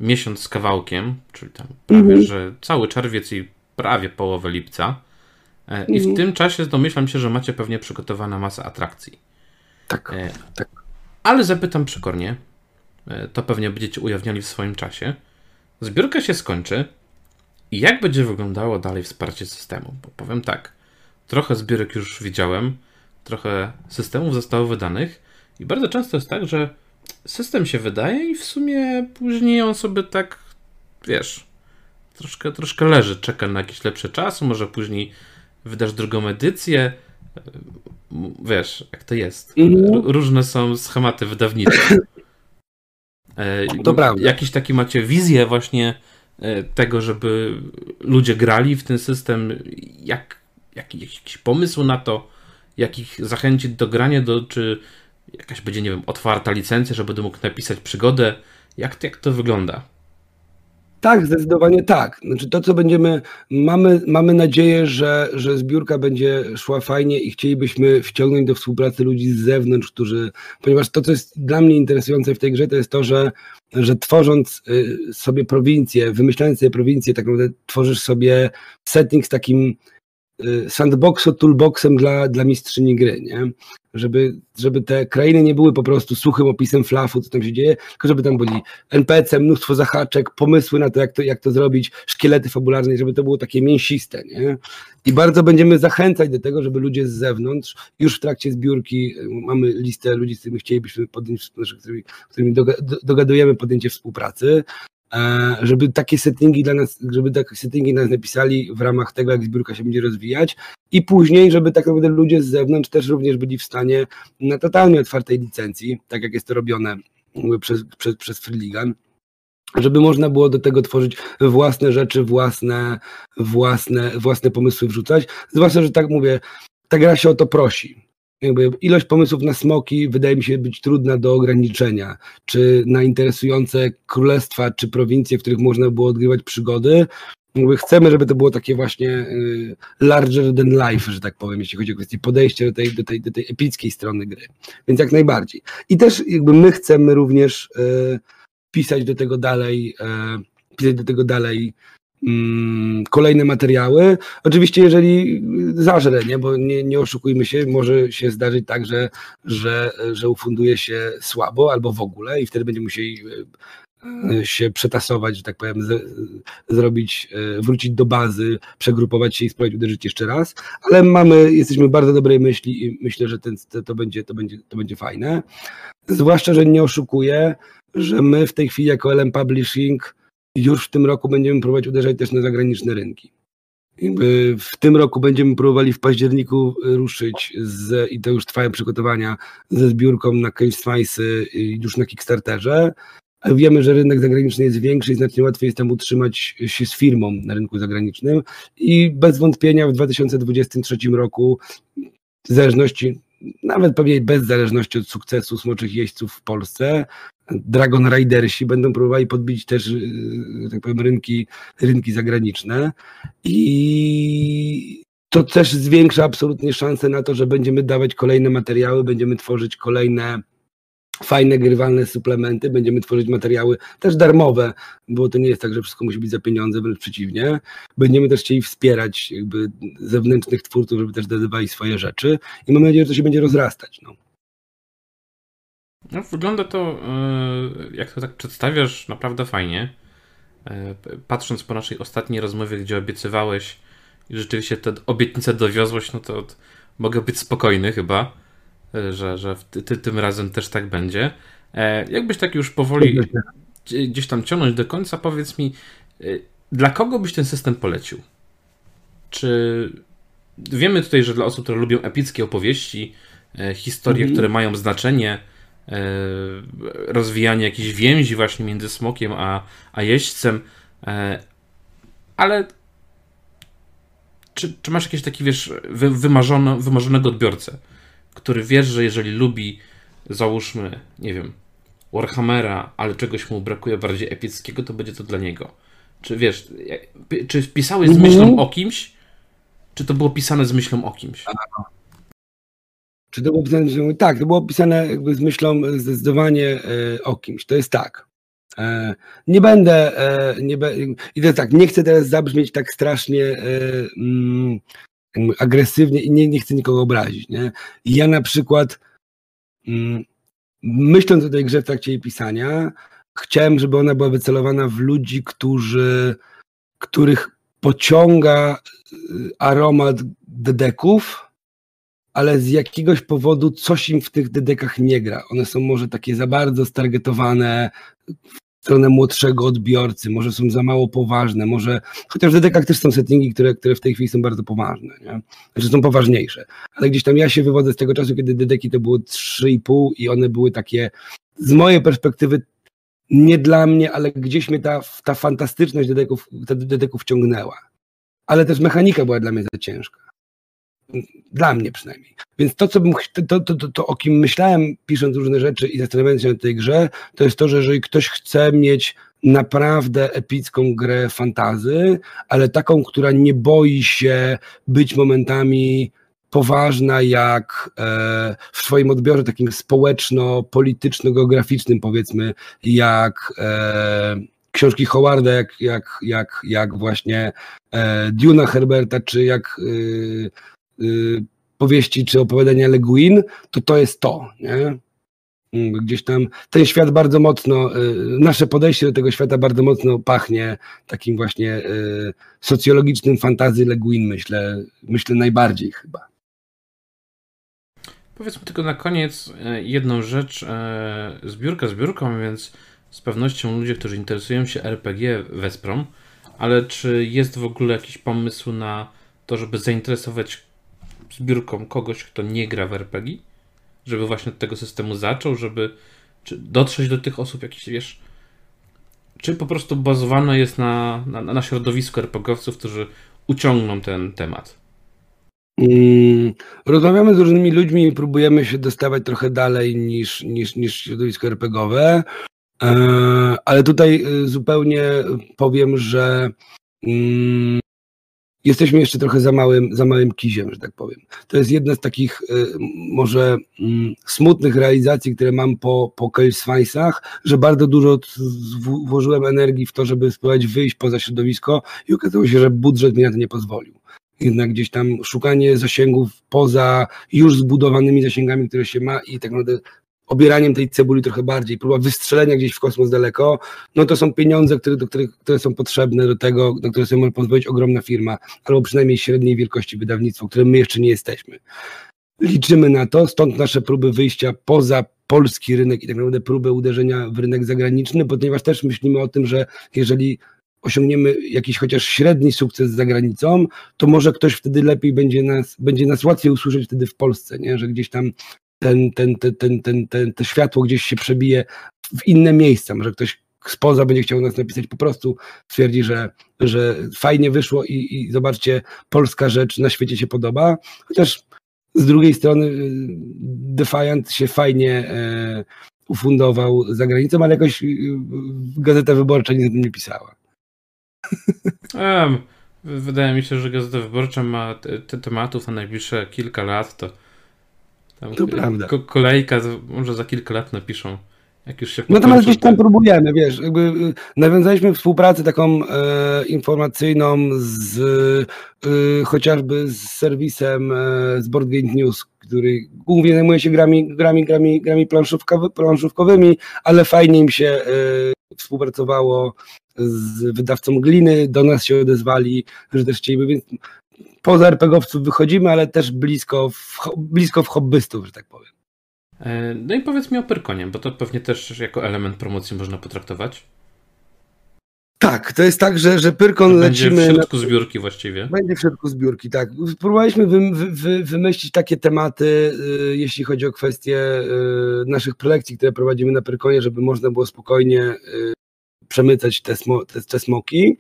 Speaker 2: miesiąc z kawałkiem, czyli tam prawie, mhm. że cały czerwiec i prawie połowę lipca. I w mhm. tym czasie domyślam się, że macie pewnie przygotowana masę atrakcji.
Speaker 1: Tak, tak.
Speaker 2: Ale zapytam przekornie, E, to pewnie będziecie ujawniali w swoim czasie. Zbiórka się skończy i jak będzie wyglądało dalej wsparcie systemu? Bo powiem tak, trochę zbiórek już widziałem, trochę systemów zostało wydanych i bardzo często jest tak, że system się wydaje i w sumie później on sobie tak, wiesz, troszkę, troszkę leży, czeka na jakiś lepszy czas, może później wydasz drugą edycję, e, wiesz, jak to jest. Mhm. Różne są schematy wydawnicze. [laughs]
Speaker 1: Prawda.
Speaker 2: Jakiś taki macie wizję właśnie e, tego, żeby ludzie grali w ten system, jak, jaki, jakiś pomysł na to, jak ich zachęcić do grania, do, czy jakaś będzie, nie wiem, otwarta licencja, żeby będę mógł napisać przygodę. Jak, jak to wygląda?
Speaker 1: Tak, zdecydowanie tak. Znaczy to, co będziemy, mamy, mamy nadzieję, że, że zbiórka będzie szła fajnie i chcielibyśmy wciągnąć do współpracy ludzi z zewnątrz, którzy, ponieważ to, co jest dla mnie interesujące w tej grze, to jest to, że, że tworząc y, sobie prowincję, wymyślając sobie prowincję, tak naprawdę tworzysz sobie setting z takim y, sandboxo toolboxem dla, dla mistrzyni gry, nie? Żeby, żeby te krainy nie były po prostu suchym opisem flafu, co tam się dzieje, tylko żeby tam byli NPC, mnóstwo zahaczek, pomysły na to, jak to, jak to zrobić, szkielety fabularne, żeby to było takie mięsiste, nie? I bardzo będziemy zachęcać do tego, żeby ludzie z zewnątrz, już w trakcie zbiórki y, mamy listę ludzi, z którymi chcielibyśmy podjąć, z którymi, dogadujemy podjęcie współpracy, żeby takie settingi dla nas, żeby takie settingi nas napisali w ramach tego, jak zbiórka się będzie rozwijać i później, żeby tak naprawdę ludzie z zewnątrz też również byli w stanie na totalnie otwartej licencji, tak jak jest to robione przez, przez, przez Freeligan, żeby można było do tego tworzyć własne rzeczy, własne, własne, własne pomysły wrzucać. Zwłaszcza, że tak mówię, ta gra się o to prosi jakby ilość pomysłów na smoki wydaje mi się być trudna do ograniczenia, czy na interesujące królestwa, czy prowincje, w których można było odgrywać przygody. Jakby chcemy, żeby to było takie właśnie y, larger than life, że tak powiem, jeśli chodzi o kwestię podejścia do tej, do tej, do tej epickiej strony gry. Więc jak najbardziej. I też jakby my chcemy również y, pisać do tego dalej, y, pisać do tego dalej kolejne materiały. Oczywiście, jeżeli zażrę, nie, bo nie, nie oszukujmy się, może się zdarzyć tak, że, że, że ufunduje się słabo albo w ogóle i wtedy będziemy musieli e, się przetasować, że tak powiem, z, zrobić, e, wrócić do bazy, przegrupować się i spróbować uderzyć jeszcze raz, ale mamy, jesteśmy bardzo dobrej myśli i myślę, że ten, to, będzie, to, będzie, to będzie fajne. Zwłaszcza, że nie oszukuję, że my w tej chwili jako LM Publishing już w tym roku będziemy próbować uderzać też na zagraniczne rynki. W tym roku będziemy próbowali w październiku ruszyć z, i to już trwają przygotowania ze zbiórką na Finesy już na Kickstarterze. Wiemy, że rynek zagraniczny jest większy i znacznie łatwiej jest tam utrzymać się z firmą na rynku zagranicznym i bez wątpienia w 2023 roku w zależności, nawet pewnie bez zależności od sukcesu smoczych jeźdźców w Polsce, Dragon Ridersi będą próbowali podbić też, y, tak powiem, rynki, rynki zagraniczne i to też zwiększa absolutnie szanse na to, że będziemy dawać kolejne materiały, będziemy tworzyć kolejne fajne, grywalne suplementy, będziemy tworzyć materiały też darmowe, bo to nie jest tak, że wszystko musi być za pieniądze, wręcz przeciwnie. Będziemy też chcieli wspierać zewnętrznych twórców, żeby też dodawali swoje rzeczy i mam nadzieję, że to się będzie rozrastać. No.
Speaker 2: No, wygląda to, e, jak to tak przedstawiasz, naprawdę fajnie. E, patrząc po naszej ostatniej rozmowie, gdzie obiecywałeś i rzeczywiście te obietnice dowiozłeś, no to mogę być spokojny chyba, e, że, że ty, tym razem też tak będzie. Jakbyś tak już powoli gdzieś tam ciągnąć do końca, powiedz mi, dla kogo byś ten system polecił? Czy wiemy tutaj, że dla osób, które lubią epickie opowieści, historie, mhm. które mają znaczenie, rozwijanie jakiejś więzi właśnie między smokiem a, a jeźdźcem, e, ale czy, czy masz jakiś taki, wiesz, wy, wymarzony, wymarzonego odbiorcę, który wiesz, że jeżeli lubi, załóżmy, nie wiem, Warhammera, ale czegoś mu brakuje bardziej epickiego, to będzie to dla niego. Czy wiesz, czy pisałeś z myślą mhm. o kimś, czy to było pisane z myślą o kimś?
Speaker 1: Czy to było pisane, tak, to było pisane jakby z myślą zdecydowanie e, o kimś. To jest tak. E, nie będę, e, nie be, i to jest tak, nie chcę teraz zabrzmieć tak strasznie mm, agresywnie i nie, nie chcę nikogo obrazić. Nie? Ja na przykład mm, myśląc o tej grze w trakcie jej pisania, chciałem, żeby ona była wycelowana w ludzi, którzy, których pociąga aromat dedeków, ale z jakiegoś powodu coś im w tych dedekach nie gra. One są może takie za bardzo stargetowane w stronę młodszego odbiorcy, może są za mało poważne, może, chociaż w dedekach też są settingi, które, które w tej chwili są bardzo poważne, nie? znaczy są poważniejsze, ale gdzieś tam ja się wywodzę z tego czasu, kiedy dedeki to było 3,5 i one były takie, z mojej perspektywy nie dla mnie, ale gdzieś mnie ta, ta fantastyczność dedeków, dedeków ciągnęła. Ale też mechanika była dla mnie za ciężka. Dla mnie przynajmniej. Więc to, co bym, to, to, to, to, o kim myślałem, pisząc różne rzeczy i zastanawiając się nad tej grze, to jest to, że jeżeli ktoś chce mieć naprawdę epicką grę fantazy, ale taką, która nie boi się być momentami poważna jak e, w swoim odbiorze takim społeczno-polityczno-geograficznym powiedzmy, jak e, książki Howarda, jak, jak, jak, jak właśnie e, Duna Herberta, czy jak powieści, czy opowiadania Le Guin, to to jest to, nie? Mm, gdzieś tam ten świat bardzo mocno, y, nasze podejście do tego świata bardzo mocno pachnie takim właśnie y, socjologicznym fantazy Le Guin, myślę, myślę najbardziej chyba.
Speaker 2: Powiedzmy tylko na koniec jedną rzecz. Zbiórka zbiórką, więc z pewnością ludzie, którzy interesują się RPG wesprą, ale czy jest w ogóle jakiś pomysł na to, żeby zainteresować zbiórką kogoś, kto nie gra w RPG? Żeby właśnie od tego systemu zaczął, żeby dotrzeć do tych osób jakiś, wiesz, czy po prostu bazowane jest na, na, na środowisku RPGowców, którzy uciągną ten temat?
Speaker 1: Mm, rozmawiamy z różnymi ludźmi i próbujemy się dostawać trochę dalej niż, niż, niż środowisko RPGowe, e, ale tutaj y, zupełnie powiem, że mm, jesteśmy jeszcze trochę za małym, za małym kiziem, że tak powiem. To jest jedna z takich y, może mm, smutnych realizacji, które mam po, po Sweinsach, że bardzo dużo włożyłem energii w to, żeby spróbować wyjść poza środowisko i okazało się, że budżet mi na to nie pozwolił jednak gdzieś tam szukanie zasięgów poza już zbudowanymi zasięgami, które się ma i tak naprawdę obieraniem tej cebuli trochę bardziej, próba wystrzelenia gdzieś w kosmos daleko, no to są pieniądze, które, do których, które są potrzebne do tego, do których sobie może pozwolić ogromna firma, albo przynajmniej średniej wielkości wydawnictwo, którym my jeszcze nie jesteśmy. Liczymy na to, stąd nasze próby wyjścia poza polski rynek i tak naprawdę próbę uderzenia w rynek zagraniczny, ponieważ też myślimy o tym, że jeżeli osiągniemy jakiś chociaż średni sukces za granicą, to może ktoś wtedy lepiej będzie nas, będzie nas łatwiej usłyszeć wtedy w Polsce, nie? że gdzieś tam ten, ten, ten, ten, ten, ten, to światło gdzieś się przebije w inne miejsca, może ktoś spoza będzie chciał nas napisać, po prostu stwierdzi, że, że fajnie wyszło i, i zobaczcie, polska rzecz na świecie się podoba, chociaż z drugiej strony y, Defiant się fajnie e, ufundował za granicą, ale jakoś y, Gazeta Wyborcza nic o tym nie pisała.
Speaker 2: Um, wydaje mi się, że Gazeta Wyborcza ma te, te tematów na najbliższe kilka lat, to
Speaker 1: tam to prawda.
Speaker 2: kolejka, może za kilka lat napiszą. Jak już się
Speaker 1: Natomiast gdzieś tam próbujemy, wiesz, jakby y, nawiązaliśmy współpracę taką e, informacyjną z e, chociażby z serwisem e, z Board Game News, który głównie zajmuje się grami, grami, grami, grami planszówkowy, planszówkowymi, ale fajnie im się e, współpracowało z wydawcą Gliny, do nas się odezwali, że też chcieliby, więc poza RPGowców wychodzimy, ale też blisko w, blisko w hobbystów, że tak powiem.
Speaker 2: E, no i powiedz mi o Pyrkonie, bo to pewnie też jako element promocji można potraktować.
Speaker 1: Tak, to jest tak, że, że Pyrkon
Speaker 2: będzie
Speaker 1: lecimy...
Speaker 2: w środku na... zbiórki właściwie.
Speaker 1: Będzie w środku zbiórki, tak. Próbowaliśmy wy, wy, wymyślić takie tematy, y, jeśli chodzi o kwestie y, naszych prelekcji, które prowadzimy na Pyrkonie, żeby można było spokojnie y, przemycać te, smo, te, te smoki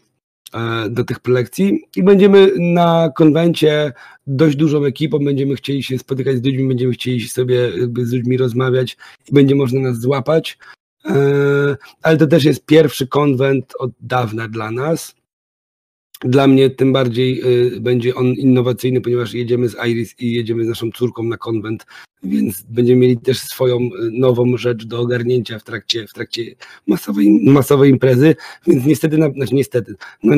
Speaker 1: do tych prelekcji i będziemy na konwencie dość dużą ekipą, będziemy chcieli się spotykać z ludźmi, będziemy chcieli sobie z ludźmi rozmawiać i będzie można nas złapać. E, ale to też jest pierwszy konwent od dawna dla nas. Dla mnie tym bardziej y, będzie on innowacyjny, ponieważ jedziemy z Iris i jedziemy z naszą córką na konwent, więc będziemy mieli też swoją y, nową rzecz do ogarnięcia w trakcie, w trakcie masowej, masowej imprezy, więc niestety, na, znaczy niestety, no,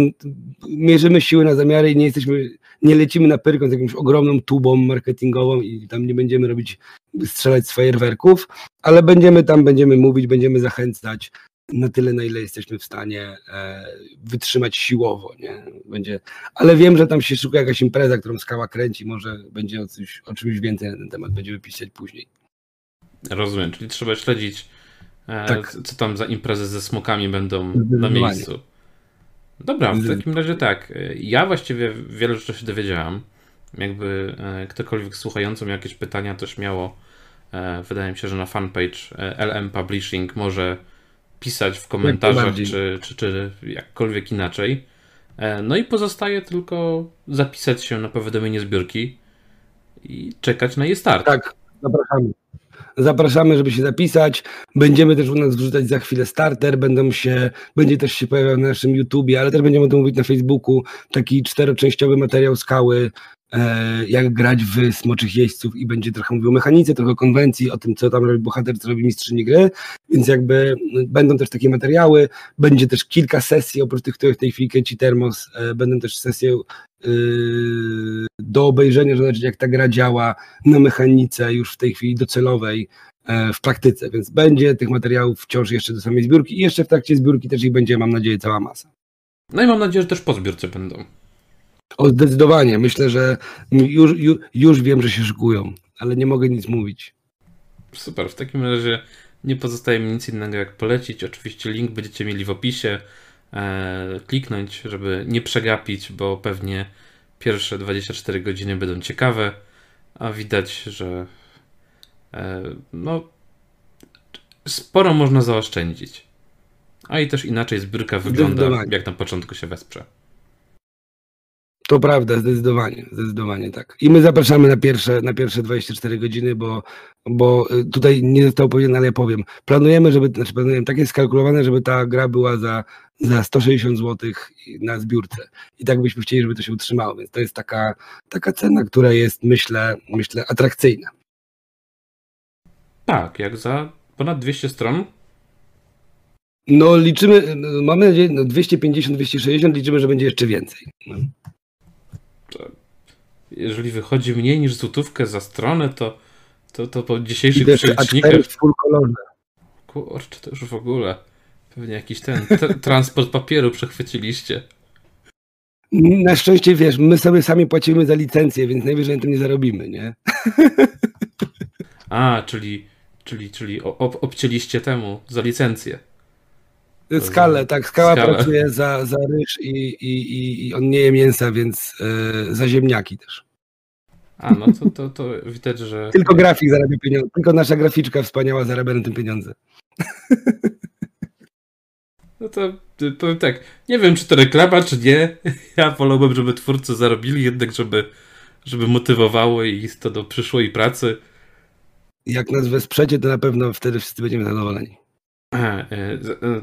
Speaker 1: mierzymy siły na zamiary i nie jesteśmy, nie lecimy na pyrką z jakąś ogromną tubą marketingową i tam nie będziemy robić, strzelać z fajerwerków, ale będziemy tam, będziemy mówić, będziemy zachęcać, na tyle, na ile jesteśmy w stanie e, wytrzymać siłowo, nie? Będzie, ale wiem, że tam się szukuje jakaś impreza, którą skała kręci, może będzie o, coś, o czymś więcej na ten temat, będziemy pisać później.
Speaker 2: Rozumiem, czyli trzeba śledzić, e, tak. co tam za imprezy ze smokami będą na miejscu. Dobra, w takim razie tak. Ja właściwie wiele rzeczy się dowiedziałam. Jakby e, ktokolwiek słuchający miał jakieś pytania, to śmiało. Wydaje mi się, że na fanpage LM Publishing może pisać w komentarzach, czy, czy, czy jakkolwiek inaczej. E, no i pozostaje tylko zapisać się na powiadomienie zbiórki i czekać na jej start.
Speaker 1: Tak, zapraszamy. Zapraszamy, żeby się zapisać. Będziemy też u nas wrzucać za chwilę starter. Będą się, będzie też się pojawiał na naszym YouTubie, ale też będziemy o tym mówić na Facebooku. Taki czteroczęściowy materiał skały jak grać w Smoczych Jeźdźców i będzie trochę mówił o mechanice, trochę konwencji, o tym, co tam robi bohater, co robi mistrzyni gry, więc jakby no, będą też takie materiały, będzie też kilka sesji, oprócz tych, które w tej chwili kręci Termos, e, będą też sesje yy, do obejrzenia, zobaczyć jak ta gra działa na mechanice już w tej chwili docelowej, e, w praktyce, więc będzie tych materiałów wciąż jeszcze do samej zbiórki i jeszcze w trakcie zbiórki też ich będzie, mam nadzieję, cała masa.
Speaker 2: No i mam nadzieję, że też po zbiórce będą.
Speaker 1: O, zdecydowanie. Myślę, że już, już, już wiem, że się szykują, ale nie mogę nic mówić.
Speaker 2: Super, w takim razie nie pozostaje mi nic innego jak polecić. Oczywiście link będziecie mieli w opisie. E, kliknąć, żeby nie przegapić, bo pewnie pierwsze 24 godziny będą ciekawe, a widać, że e, no sporo można zaoszczędzić. A i też inaczej zbiórka wygląda, jak na początku się wesprze.
Speaker 1: To prawda, zdecydowanie, zdecydowanie tak. I my zapraszamy na pierwsze, na pierwsze 24 godziny, bo, bo y, tutaj nie zostało powiedziane, ale ja powiem. Planujemy, żeby, znaczy planujemy, tak jest skalkulowane, żeby ta gra była za, za 160 zł na zbiórce. I tak byśmy chcieli, żeby to się utrzymało, więc to jest taka, taka cena, która jest, myślę, myślę, atrakcyjna.
Speaker 2: Tak, jak za ponad 200 stron.
Speaker 1: No liczymy, no, mamy nadzieję, no 250-260, liczymy, że będzie jeszcze więcej. No.
Speaker 2: Jeżeli wychodzi mniej niż złotówkę za stronę, to, to, to po dzisiejszych przelicznikach
Speaker 1: A4 w full kolorze.
Speaker 2: Kurczę, to już w ogóle. Pewnie jakiś ten [laughs] transport papieru przechwyciliście.
Speaker 1: Na szczęście wiesz, my sobie sami płacimy za licencję, więc najwyżej na tym nie zarobimy, nie? [laughs]
Speaker 2: A, czyli, czyli, czyli ob- obcięliście temu za licencję.
Speaker 1: Skalę, tak, skala
Speaker 2: Skalę.
Speaker 1: pracuje za, za ryż i, i, i, i on nie je mięsa, więc e, za ziemniaki też.
Speaker 2: A, no to, to, to widać, że. [laughs]
Speaker 1: Tylko grafik zarabia pieniądze, tylko nasza graficzka wspaniała zarabia na tym pieniądze. [laughs]
Speaker 2: No to powiem tak. Nie wiem, czy to reklama, czy nie. [laughs] Ja wolałbym, żeby twórcy zarobili, jednak żeby, żeby motywowało ich to do przyszłej pracy.
Speaker 1: Jak nas wesprzecie, to na pewno wtedy wszyscy będziemy zadowoleni.
Speaker 2: E, e,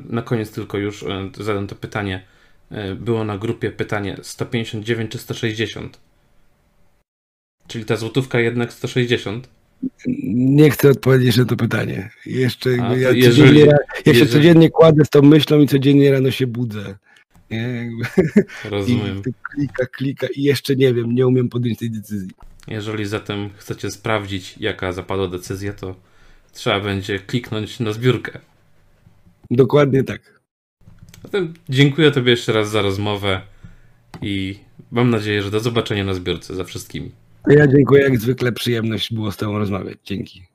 Speaker 2: Na koniec tylko już e, zadam to pytanie. Było na grupie pytanie 159 czy 160? Czyli ta złotówka jednak 160?
Speaker 1: Nie chcę odpowiedzieć na to pytanie. Jeszcze,
Speaker 2: A,
Speaker 1: ja,
Speaker 2: jeżeli-
Speaker 1: codziennie, ja się codziennie kładę z tą myślą i codziennie rano się budzę. Nie?
Speaker 2: Rozumiem. [laughs]
Speaker 1: I klika, klika i jeszcze nie wiem, nie umiem podjąć tej decyzji.
Speaker 2: Jeżeli zatem chcecie sprawdzić, jaka zapadła decyzja, to trzeba będzie kliknąć na zbiórkę.
Speaker 1: Dokładnie tak.
Speaker 2: Zatem dziękuję Tobie jeszcze raz za rozmowę i mam nadzieję, że do zobaczenia na zbiórce za wszystkimi.
Speaker 1: Ja dziękuję, jak zwykle przyjemność było z Tobą rozmawiać. Dzięki.